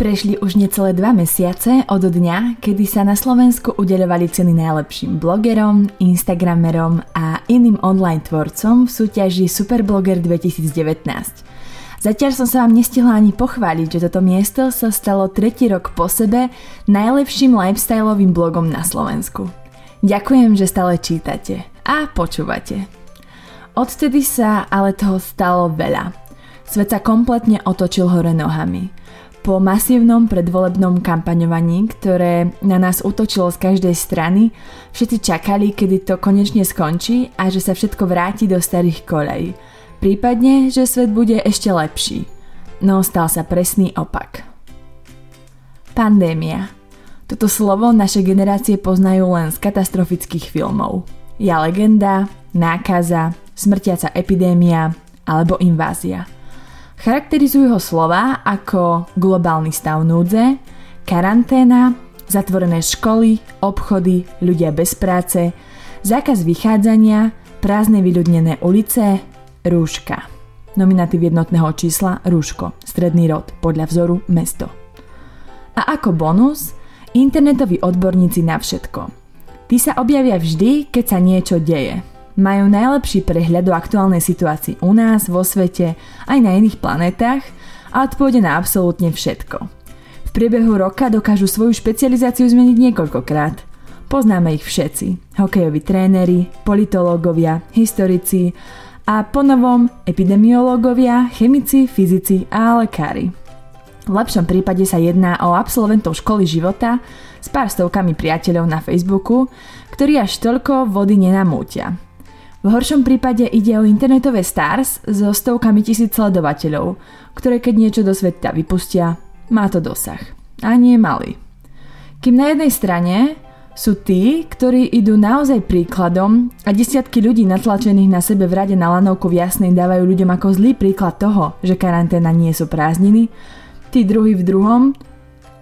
Prešli už necelé dva mesiace od dňa, kedy sa na Slovensku udeľovali ceny najlepším blogerom, instagramerom a iným online tvorcom v súťaži Superblogger 2019. Zatiaľ som sa vám nestihla ani pochváliť, že toto miesto sa stalo tretí rok po sebe najlepším lifestyleovým blogom na Slovensku. Ďakujem, že stále čítate a počúvate. Odtedy sa ale toho stalo veľa. Svet sa kompletne otočil hore nohami – po masívnom predvolebnom kampaňovaní, ktoré na nás útočilo z každej strany, všetci čakali, kedy to konečne skončí a že sa všetko vráti do starých kolej. Prípadne, že svet bude ešte lepší. No stal sa presný opak. Pandémia. Toto slovo naše generácie poznajú len z katastrofických filmov. Ja legenda, nákaza, smrtiaca epidémia alebo invázia – Charakterizujú ho slova ako globálny stav núdze, karanténa, zatvorené školy, obchody, ľudia bez práce, zákaz vychádzania, prázdne vyľudnené ulice, rúška. Nominatív jednotného čísla rúško, stredný rod, podľa vzoru mesto. A ako bonus, internetoví odborníci na všetko. Tí sa objavia vždy, keď sa niečo deje – majú najlepší prehľad o aktuálnej situácii u nás, vo svete, aj na iných planetách a odpovede na absolútne všetko. V priebehu roka dokážu svoju špecializáciu zmeniť niekoľkokrát. Poznáme ich všetci. Hokejoví tréneri, politológovia, historici a ponovom epidemiológovia, chemici, fyzici a lekári. V lepšom prípade sa jedná o absolventov školy života s pár stovkami priateľov na Facebooku, ktorí až toľko vody nenamútia. V horšom prípade ide o internetové stars so stovkami tisíc sledovateľov, ktoré keď niečo do sveta vypustia, má to dosah. A nie malý. Kým na jednej strane sú tí, ktorí idú naozaj príkladom a desiatky ľudí natlačených na sebe v rade na lanovku v jasnej dávajú ľuďom ako zlý príklad toho, že karanténa nie sú prázdniny, tí druhí v druhom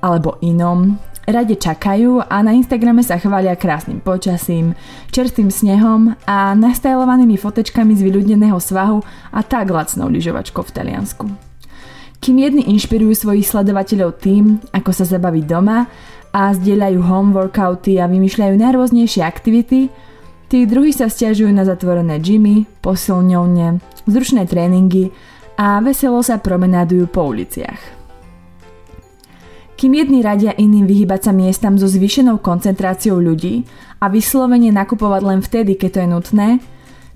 alebo inom rade čakajú a na Instagrame sa chvália krásnym počasím, čerstvým snehom a nastajlovanými fotečkami z vyľudneného svahu a tak lacnou lyžovačkou v Taliansku. Kým jedni inšpirujú svojich sledovateľov tým, ako sa zabaviť doma a zdieľajú home workouty a vymýšľajú najrôznejšie aktivity, tí druhí sa stiažujú na zatvorené gymy, posilňovne, zručné tréningy a veselo sa promenádujú po uliciach. Kým jedni radia iným vyhybať sa miestam so zvýšenou koncentráciou ľudí a vyslovene nakupovať len vtedy, keď to je nutné,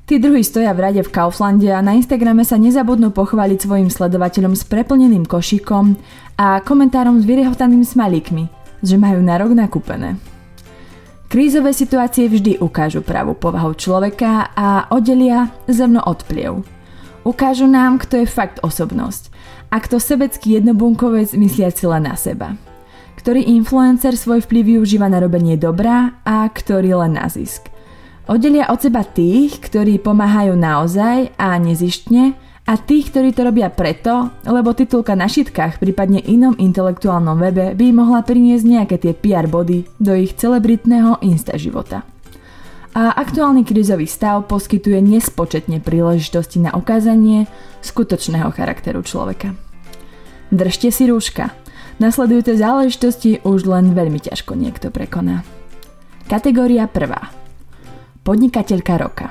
tí druhí stoja v rade v Kauflande a na Instagrame sa nezabudnú pochváliť svojim sledovateľom s preplneným košíkom a komentárom s vyrehotanými smalíkmi, že majú na rok nakúpené. Krízové situácie vždy ukážu pravú povahu človeka a oddelia zrno od pliev. Ukážu nám, kto je fakt osobnosť a kto sebecký jednobunkovec mysliaci len na seba. Ktorý influencer svoj vplyv využíva na robenie dobrá a ktorý len na zisk. Oddelia od seba tých, ktorí pomáhajú naozaj a nezištne a tých, ktorí to robia preto, lebo titulka na šitkách, prípadne inom intelektuálnom webe by mohla priniesť nejaké tie PR body do ich celebritného insta života a aktuálny krizový stav poskytuje nespočetne príležitosti na ukázanie skutočného charakteru človeka. Držte si rúška. Nasledujúce záležitosti už len veľmi ťažko niekto prekoná. Kategória prvá. Podnikateľka roka.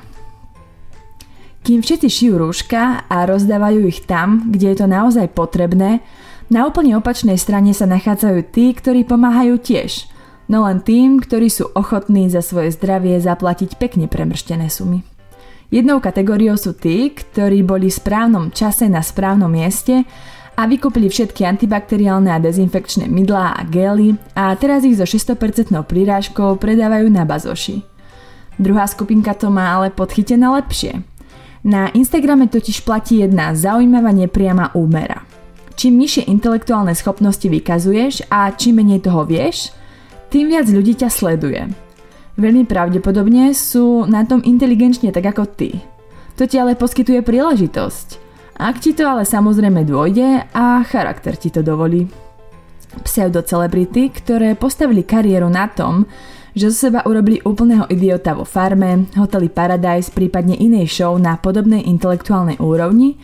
Kým všetci šijú rúška a rozdávajú ich tam, kde je to naozaj potrebné, na úplne opačnej strane sa nachádzajú tí, ktorí pomáhajú tiež – no len tým, ktorí sú ochotní za svoje zdravie zaplatiť pekne premrštené sumy. Jednou kategóriou sú tí, ktorí boli v správnom čase na správnom mieste a vykúpili všetky antibakteriálne a dezinfekčné mydlá a gély a teraz ich so 600% prirážkou predávajú na bazoši. Druhá skupinka to má ale podchytené lepšie. Na Instagrame totiž platí jedna zaujímavá nepriama úmera. Čím nižšie intelektuálne schopnosti vykazuješ a čím menej toho vieš, tým viac ľudí ťa sleduje. Veľmi pravdepodobne sú na tom inteligenčne tak ako ty. To ti ale poskytuje príležitosť. Ak ti to ale samozrejme dôjde a charakter ti to dovolí. Pseudocelebrity, ktoré postavili kariéru na tom, že zo seba urobili úplného idiota vo farme, hoteli Paradise, prípadne inej show na podobnej intelektuálnej úrovni,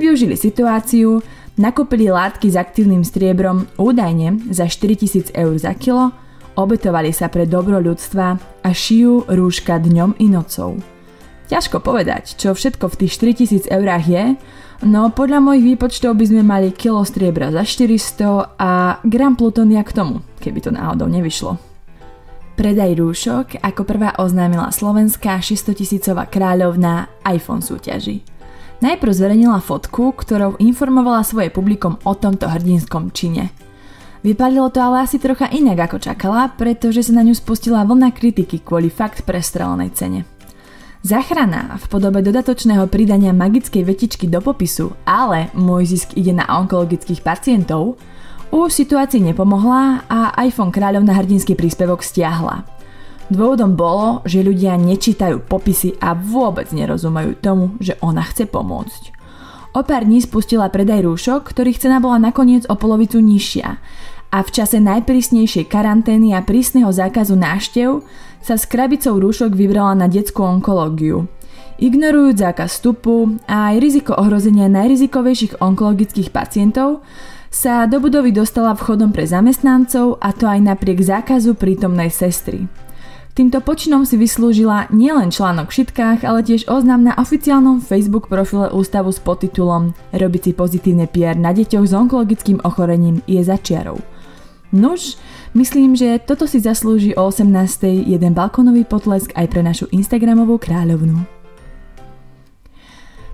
využili situáciu, nakúpili látky s aktívnym striebrom údajne za 4000 eur za kilo, obetovali sa pre dobro ľudstva a šijú rúška dňom i nocou. Ťažko povedať, čo všetko v tých 4000 eurách je, no podľa mojich výpočtov by sme mali kilo striebra za 400 a gram plutónia k tomu, keby to náhodou nevyšlo. Predaj rúšok ako prvá oznámila slovenská 600 tisícová kráľovná iPhone súťaži. Najprv zverejnila fotku, ktorou informovala svoje publikom o tomto hrdinskom čine. Vypadlo to ale asi trocha inak ako čakala, pretože sa na ňu spustila vlna kritiky kvôli fakt prestrelenej cene. Zachrana v podobe dodatočného pridania magickej vetičky do popisu, ale môj zisk ide na onkologických pacientov, už situácii nepomohla a iPhone kráľovna hrdinský príspevok stiahla. Dôvodom bolo, že ľudia nečítajú popisy a vôbec nerozumejú tomu, že ona chce pomôcť. O pár dní spustila predaj rúšok, ktorých cena bola nakoniec o polovicu nižšia a v čase najprísnejšej karantény a prísneho zákazu náštev sa s krabicou rúšok vybrala na detskú onkológiu. Ignorujúc zákaz vstupu a aj riziko ohrozenia najrizikovejších onkologických pacientov, sa do budovy dostala vchodom pre zamestnancov a to aj napriek zákazu prítomnej sestry. Týmto počinom si vyslúžila nielen článok v šitkách, ale tiež oznam na oficiálnom Facebook profile ústavu s podtitulom Robiť si pozitívne PR na deťoch s onkologickým ochorením je začiarou. Nuž, Myslím, že toto si zaslúži o 18. jeden balkónový potlesk aj pre našu Instagramovú kráľovnú.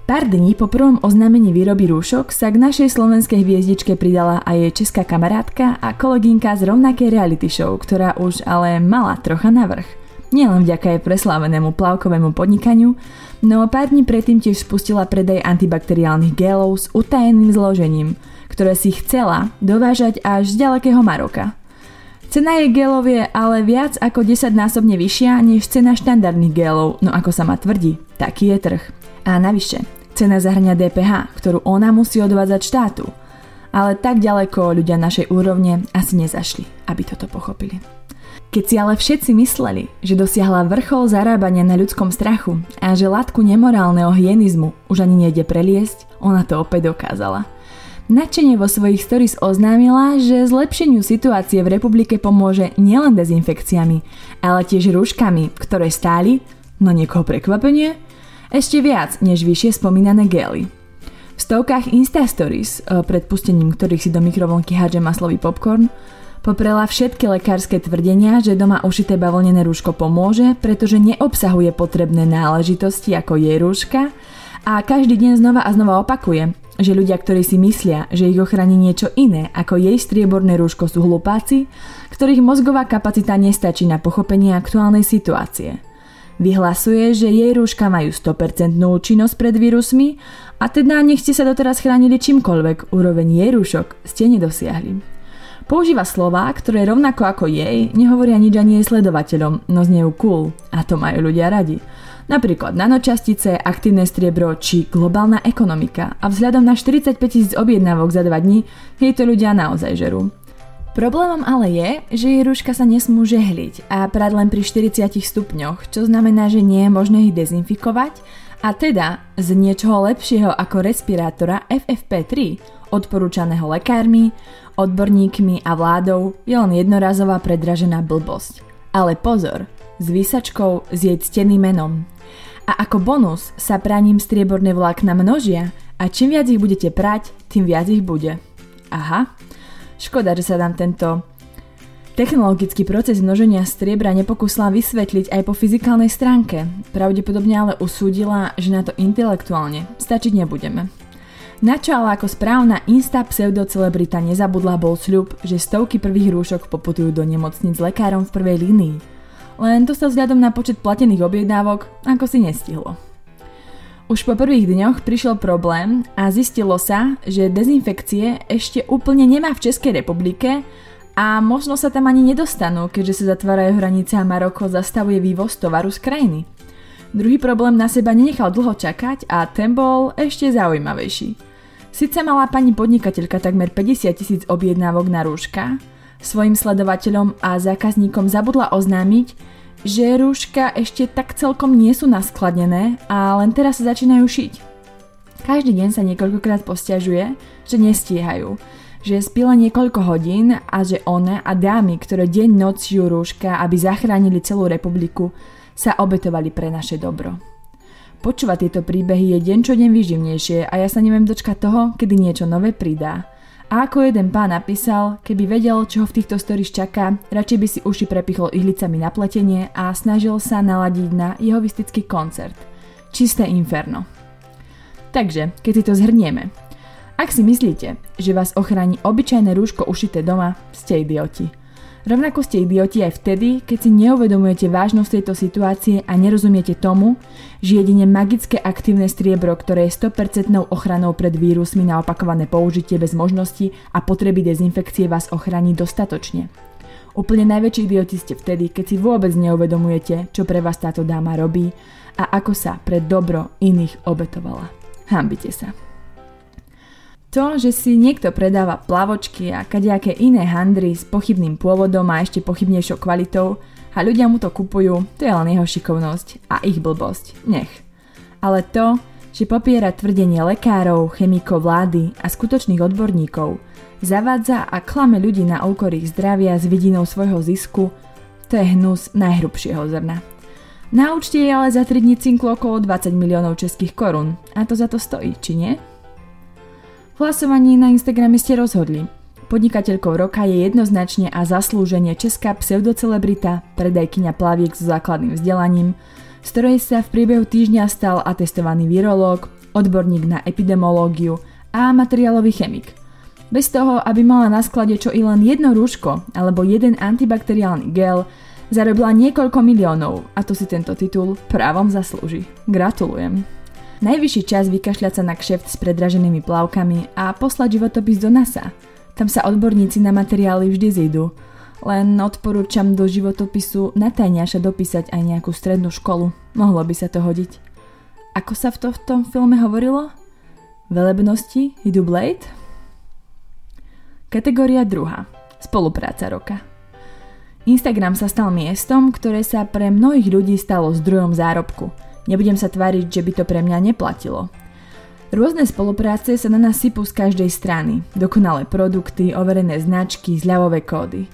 Pár dní po prvom oznámení výroby rúšok sa k našej slovenskej hviezdičke pridala aj jej česká kamarátka a kolegynka z rovnakej reality show, ktorá už ale mala trocha navrh. Nielen vďaka jej preslávenému plavkovému podnikaniu, no pár dní predtým tiež spustila predaj antibakteriálnych gélov s utajeným zložením, ktoré si chcela dovážať až z ďalekého Maroka – Cena jej gelov je ale viac ako 10 násobne vyššia než cena štandardných gelov, no ako sa ma tvrdí, taký je trh. A navyše, cena zahrňa DPH, ktorú ona musí odvádzať štátu. Ale tak ďaleko ľudia našej úrovne asi nezašli, aby toto pochopili. Keď si ale všetci mysleli, že dosiahla vrchol zarábania na ľudskom strachu a že látku nemorálneho hyenizmu už ani nejde preliesť, ona to opäť dokázala – Načenie vo svojich stories oznámila, že zlepšeniu situácie v republike pomôže nielen dezinfekciami, ale tiež rúškami, ktoré stáli, no niekoho prekvapenie, ešte viac než vyššie spomínané gely. V stovkách Insta Stories, e, pred pustením ktorých si do mikrovlnky hádže maslový popcorn, poprela všetky lekárske tvrdenia, že doma ušité bavlnené rúško pomôže, pretože neobsahuje potrebné náležitosti ako jej rúška a každý deň znova a znova opakuje, že ľudia, ktorí si myslia, že ich ochráni niečo iné ako jej strieborné rúško sú hlupáci, ktorých mozgová kapacita nestačí na pochopenie aktuálnej situácie. Vyhlasuje, že jej rúška majú 100% účinnosť pred vírusmi a teda nech ste sa doteraz chránili čímkoľvek, úroveň jej rúšok ste nedosiahli. Používa slova, ktoré rovnako ako jej nehovoria nič ani jej sledovateľom, no znejú cool a to majú ľudia radi napríklad nanočastice, aktívne striebro či globálna ekonomika a vzhľadom na 45 tisíc objednávok za 2 dní jej to ľudia naozaj žerú. Problémom ale je, že jej rúška sa nesmú žehliť a prať len pri 40 stupňoch, čo znamená, že nie je možné ich dezinfikovať a teda z niečoho lepšieho ako respirátora FFP3, odporúčaného lekármi, odborníkmi a vládou, je len jednorazová predražená blbosť. Ale pozor, s výsačkou s jej cteným menom a ako bonus sa praním strieborné vlákna množia a čím viac ich budete prať, tým viac ich bude. Aha, škoda, že sa nám tento technologický proces množenia striebra nepokusila vysvetliť aj po fyzikálnej stránke. Pravdepodobne ale usúdila, že na to intelektuálne stačiť nebudeme. Na čo ale ako správna insta pseudocelebrita nezabudla bol sľub, že stovky prvých rúšok poputujú do nemocnic lekárom v prvej línii – len to sa vzhľadom na počet platených objednávok ako si nestihlo. Už po prvých dňoch prišiel problém a zistilo sa, že dezinfekcie ešte úplne nemá v Českej republike a možno sa tam ani nedostanú, keďže sa zatvárajú hranice a Maroko zastavuje vývoz tovaru z krajiny. Druhý problém na seba nenechal dlho čakať a ten bol ešte zaujímavejší. Sice mala pani podnikateľka takmer 50 tisíc objednávok na rúška, Svojim sledovateľom a zákazníkom zabudla oznámiť, že rúška ešte tak celkom nie sú naskladnené a len teraz sa začínajú šiť. Každý deň sa niekoľkokrát posťažuje, že nestíhajú, že spila niekoľko hodín a že ona a dámy, ktoré deň noc šijú rúška, aby zachránili celú republiku, sa obetovali pre naše dobro. Počúvať tieto príbehy je deň čo deň výživnejšie a ja sa neviem dočkať toho, kedy niečo nové pridá. A ako jeden pán napísal, keby vedel, čo ho v týchto stories čaká, radšej by si uši prepichol ihlicami na pletenie a snažil sa naladiť na jehovistický koncert. Čisté inferno. Takže, keď si to zhrnieme. Ak si myslíte, že vás ochráni obyčajné rúško ušité doma, ste idioti. Rovnako ste idioti aj vtedy, keď si neuvedomujete vážnosť tejto situácie a nerozumiete tomu, že jedine magické aktívne striebro, ktoré je 100% ochranou pred vírusmi na opakované použitie bez možnosti a potreby dezinfekcie vás ochráni dostatočne. Úplne najväčší idioti ste vtedy, keď si vôbec neuvedomujete, čo pre vás táto dáma robí a ako sa pre dobro iných obetovala. Hambite sa. To, že si niekto predáva plavočky a kadejaké iné handry s pochybným pôvodom a ešte pochybnejšou kvalitou a ľudia mu to kupujú, to je len jeho šikovnosť a ich blbosť. Nech. Ale to, že popiera tvrdenie lekárov, chemikov vlády a skutočných odborníkov, zavádza a klame ľudí na úkor ich zdravia s vidinou svojho zisku, to je hnus najhrubšieho zrna. Na účte je ale za 3 dní cinklo okolo 20 miliónov českých korún a to za to stojí, či nie? V hlasovaní na Instagrame ste rozhodli. Podnikateľkou roka je jednoznačne a zaslúženie česká pseudocelebrita, predajkyňa plaviek so základným vzdelaním, z ktorej sa v priebehu týždňa stal atestovaný virológ, odborník na epidemológiu a materiálový chemik. Bez toho, aby mala na sklade čo i len jedno rúško alebo jeden antibakteriálny gel, Zarobila niekoľko miliónov a to si tento titul právom zaslúži. Gratulujem. Najvyšší čas vykašľať sa na kšeft s predraženými plavkami a poslať životopis do NASA. Tam sa odborníci na materiály vždy zídu. Len odporúčam do životopisu natajňaša dopísať aj nejakú strednú školu. Mohlo by sa to hodiť. Ako sa v, to, v tom filme hovorilo? Velebnosti idú Blade? Kategória druhá. Spolupráca roka. Instagram sa stal miestom, ktoré sa pre mnohých ľudí stalo zdrojom zárobku. Nebudem sa tváriť, že by to pre mňa neplatilo. Rôzne spolupráce sa na nás sypú z každej strany. Dokonalé produkty, overené značky, zľavové kódy.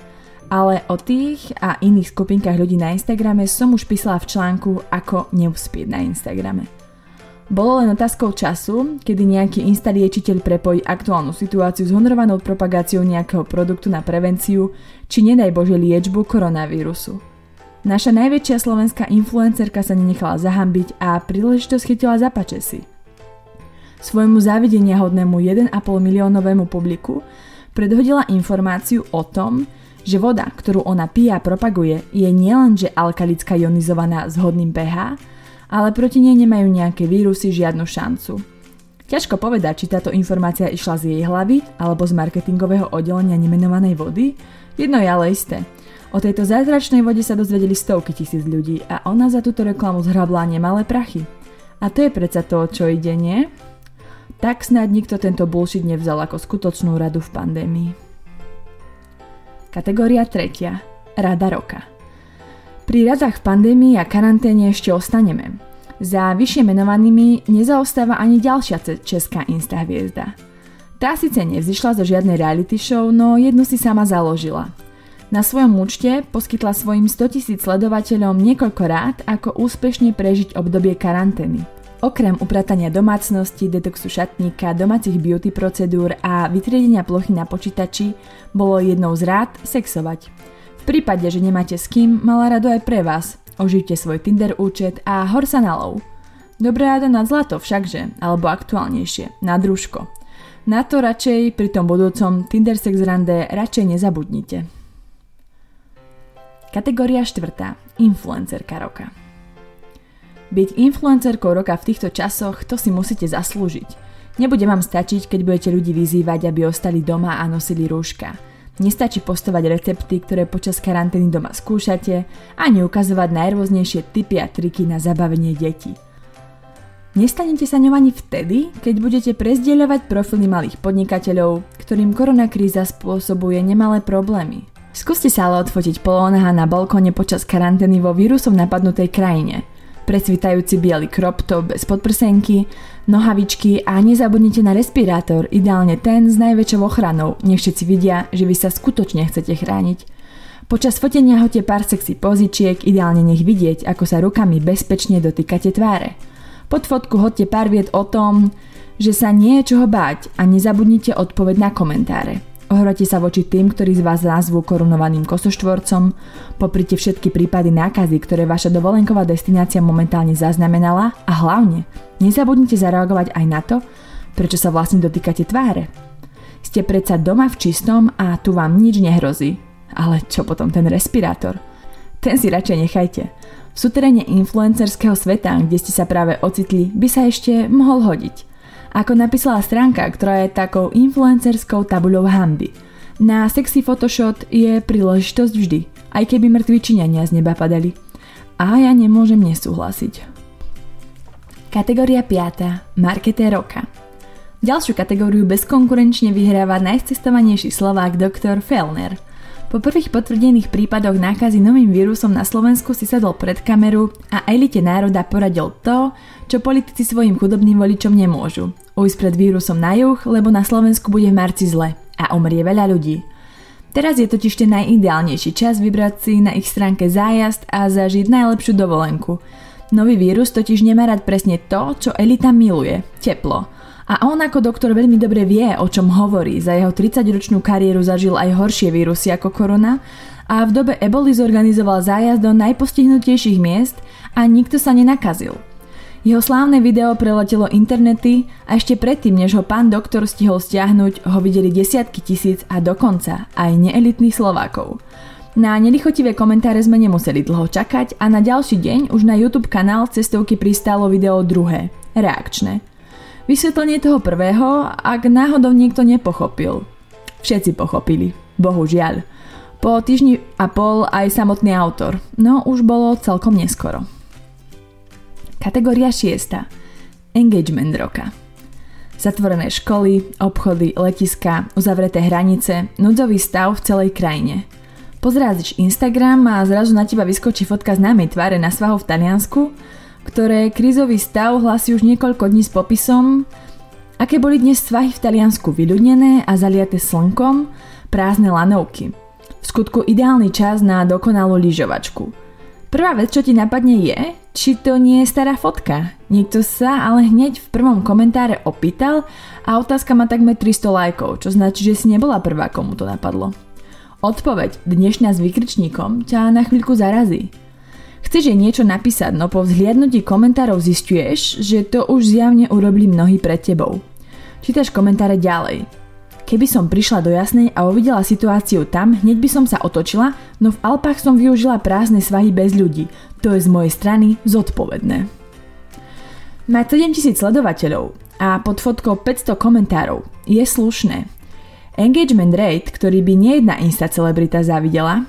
Ale o tých a iných skupinkách ľudí na Instagrame som už písala v článku Ako neúspieť na Instagrame. Bolo len otázkou času, kedy nejaký instaliečiteľ prepojí aktuálnu situáciu s honorovanou propagáciou nejakého produktu na prevenciu či nedaj Bože liečbu koronavírusu. Naša najväčšia slovenská influencerka sa nenechala zahambiť a príležitosť chytila za pačesy. Svojmu závidenia hodnému 1,5 miliónovému publiku predhodila informáciu o tom, že voda, ktorú ona pije a propaguje, je nielenže alkalická ionizovaná s hodným pH, ale proti nej nemajú nejaké vírusy žiadnu šancu. Ťažko povedať, či táto informácia išla z jej hlavy alebo z marketingového oddelenia nemenovanej vody, jedno je ale isté. O tejto zázračnej vode sa dozvedeli stovky tisíc ľudí a ona za túto reklamu zhrabla nemalé prachy. A to je predsa to, čo ide, nie? Tak snad nikto tento bullshit nevzal ako skutočnú radu v pandémii. Kategória 3. Rada roka. Pri radách v pandémii a karanténe ešte ostaneme. Za vyššie menovanými nezaostáva ani ďalšia česká insta hviezda. Tá síce nevzýšla zo žiadnej reality show, no jednu si sama založila. Na svojom účte poskytla svojim 100 tisíc sledovateľom niekoľko rád, ako úspešne prežiť obdobie karantény. Okrem upratania domácnosti, detoxu šatníka, domácich beauty procedúr a vytriedenia plochy na počítači bolo jednou z rád sexovať. V prípade, že nemáte s kým, mala rado aj pre vás. Ožite svoj Tinder účet a hor sa na lov. Dobré rada na zlato všakže, alebo aktuálnejšie, na družko. Na to radšej pri tom budúcom Tinder sex rande radšej nezabudnite. Kategória štvrtá. Influencerka roka. Byť influencerkou roka v týchto časoch, to si musíte zaslúžiť. Nebude vám stačiť, keď budete ľudí vyzývať, aby ostali doma a nosili rúška. Nestačí postovať recepty, ktoré počas karantény doma skúšate, ani ukazovať najrôznejšie typy a triky na zabavenie detí. Nestanete sa ňou ani vtedy, keď budete prezdieľovať profily malých podnikateľov, ktorým koronakríza spôsobuje nemalé problémy. Skúste sa ale odfotiť polónaha na balkóne počas karantény vo vírusom napadnutej krajine. Presvitajúci biely crop top bez podprsenky, nohavičky a nezabudnite na respirátor, ideálne ten s najväčšou ochranou, nech všetci vidia, že vy sa skutočne chcete chrániť. Počas fotenia hoďte pár sexy pozičiek, ideálne nech vidieť, ako sa rukami bezpečne dotýkate tváre. Pod fotku hoďte pár viet o tom, že sa nie je čoho báť a nezabudnite odpoveď na komentáre. Ohrote sa voči tým, ktorí z vás nazvú korunovaným kosoštvorcom, poprite všetky prípady nákazy, ktoré vaša dovolenková destinácia momentálne zaznamenala a hlavne nezabudnite zareagovať aj na to, prečo sa vlastne dotýkate tváre. Ste predsa doma v čistom a tu vám nič nehrozí. Ale čo potom ten respirátor? Ten si radšej nechajte. V suteréne influencerského sveta, kde ste sa práve ocitli, by sa ešte mohol hodiť – ako napísala stránka, ktorá je takou influencerskou tabuľou hamby. Na sexy photoshop je príležitosť vždy, aj keby mŕtvi Číňania z neba padali. A ja nemôžem nesúhlasiť. Kategória 5. Marketé roka. Ďalšiu kategóriu bezkonkurenčne vyhráva najcestovanejší Slovák doktor Fellner – po prvých potvrdených prípadoch nákazy novým vírusom na Slovensku si sadol pred kameru a elite národa poradil to, čo politici svojim chudobným voličom nemôžu. Ujsť pred vírusom na juh, lebo na Slovensku bude v marci zle a umrie veľa ľudí. Teraz je totiž ten najideálnejší čas vybrať si na ich stránke zájazd a zažiť najlepšiu dovolenku. Nový vírus totiž nemá rád presne to, čo elita miluje – teplo – a on ako doktor veľmi dobre vie, o čom hovorí. Za jeho 30-ročnú kariéru zažil aj horšie vírusy ako korona a v dobe eboli zorganizoval zájazd do najpostihnutejších miest a nikto sa nenakazil. Jeho slávne video preletelo internety a ešte predtým, než ho pán doktor stihol stiahnuť, ho videli desiatky tisíc a dokonca aj neelitných Slovákov. Na nelichotivé komentáre sme nemuseli dlho čakať a na ďalší deň už na YouTube kanál cestovky pristálo video druhé, reakčné. Vysvetlenie toho prvého, ak náhodou niekto nepochopil. Všetci pochopili, bohužiaľ. Po týždni a pol aj samotný autor, no už bolo celkom neskoro. Kategória 6. Engagement roka. Zatvorené školy, obchody, letiska, uzavreté hranice, núdzový stav v celej krajine. Pozráš Instagram a zrazu na teba vyskočí fotka známej tváre na svahu v Taliansku ktoré krízový stav hlasí už niekoľko dní s popisom, aké boli dnes svahy v Taliansku vyľudnené a zaliate slnkom, prázdne lanovky. V skutku ideálny čas na dokonalú lyžovačku. Prvá vec, čo ti napadne je, či to nie je stará fotka. Niekto sa ale hneď v prvom komentáre opýtal a otázka má takmer 300 lajkov, čo značí, že si nebola prvá, komu to napadlo. Odpoveď dnešná s vykričníkom ťa na chvíľku zarazí. Chceš jej niečo napísať, no po vzhliadnutí komentárov zistuješ, že to už zjavne urobili mnohí pred tebou. Čítaš komentáre ďalej. Keby som prišla do Jasnej a uvidela situáciu tam, hneď by som sa otočila, no v Alpách som využila prázdne svahy bez ľudí. To je z mojej strany zodpovedné. Mať 7000 sledovateľov a pod fotkou 500 komentárov je slušné. Engagement rate, ktorý by nejedna insta celebrita zavidela,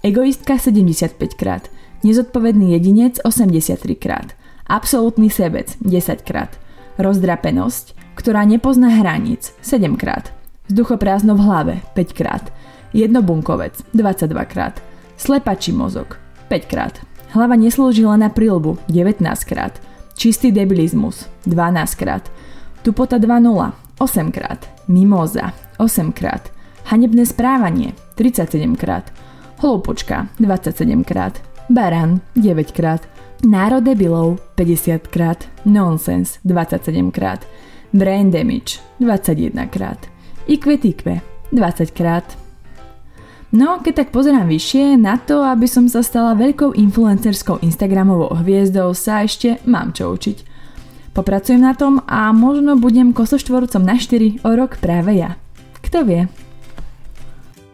egoistka 75 krát – Nezodpovedný jedinec 83 krát. Absolutný sebec 10 krát. Rozdrapenosť, ktorá nepozná hraníc 7 krát. Vzduchoprázdno v hlave 5 krát. Jednobunkovec 22 krát. Slepačí mozog 5 krát. Hlava neslúži len na prilbu 19 krát. Čistý debilizmus 12 krát. Tupota 2.0 8 krát. Mimóza 8 krát. Hanebné správanie 37 krát. Hloupočka 27 krát. Baran 9 krát, Národ debilov 50 krát, Nonsense 27 krát, Brain Damage 21 krát, Ikve Tikve 20 krát. No, keď tak pozerám vyššie, na to, aby som sa stala veľkou influencerskou Instagramovou hviezdou, sa ešte mám čo učiť. Popracujem na tom a možno budem kosoštvorcom na 4 o rok práve ja. Kto vie?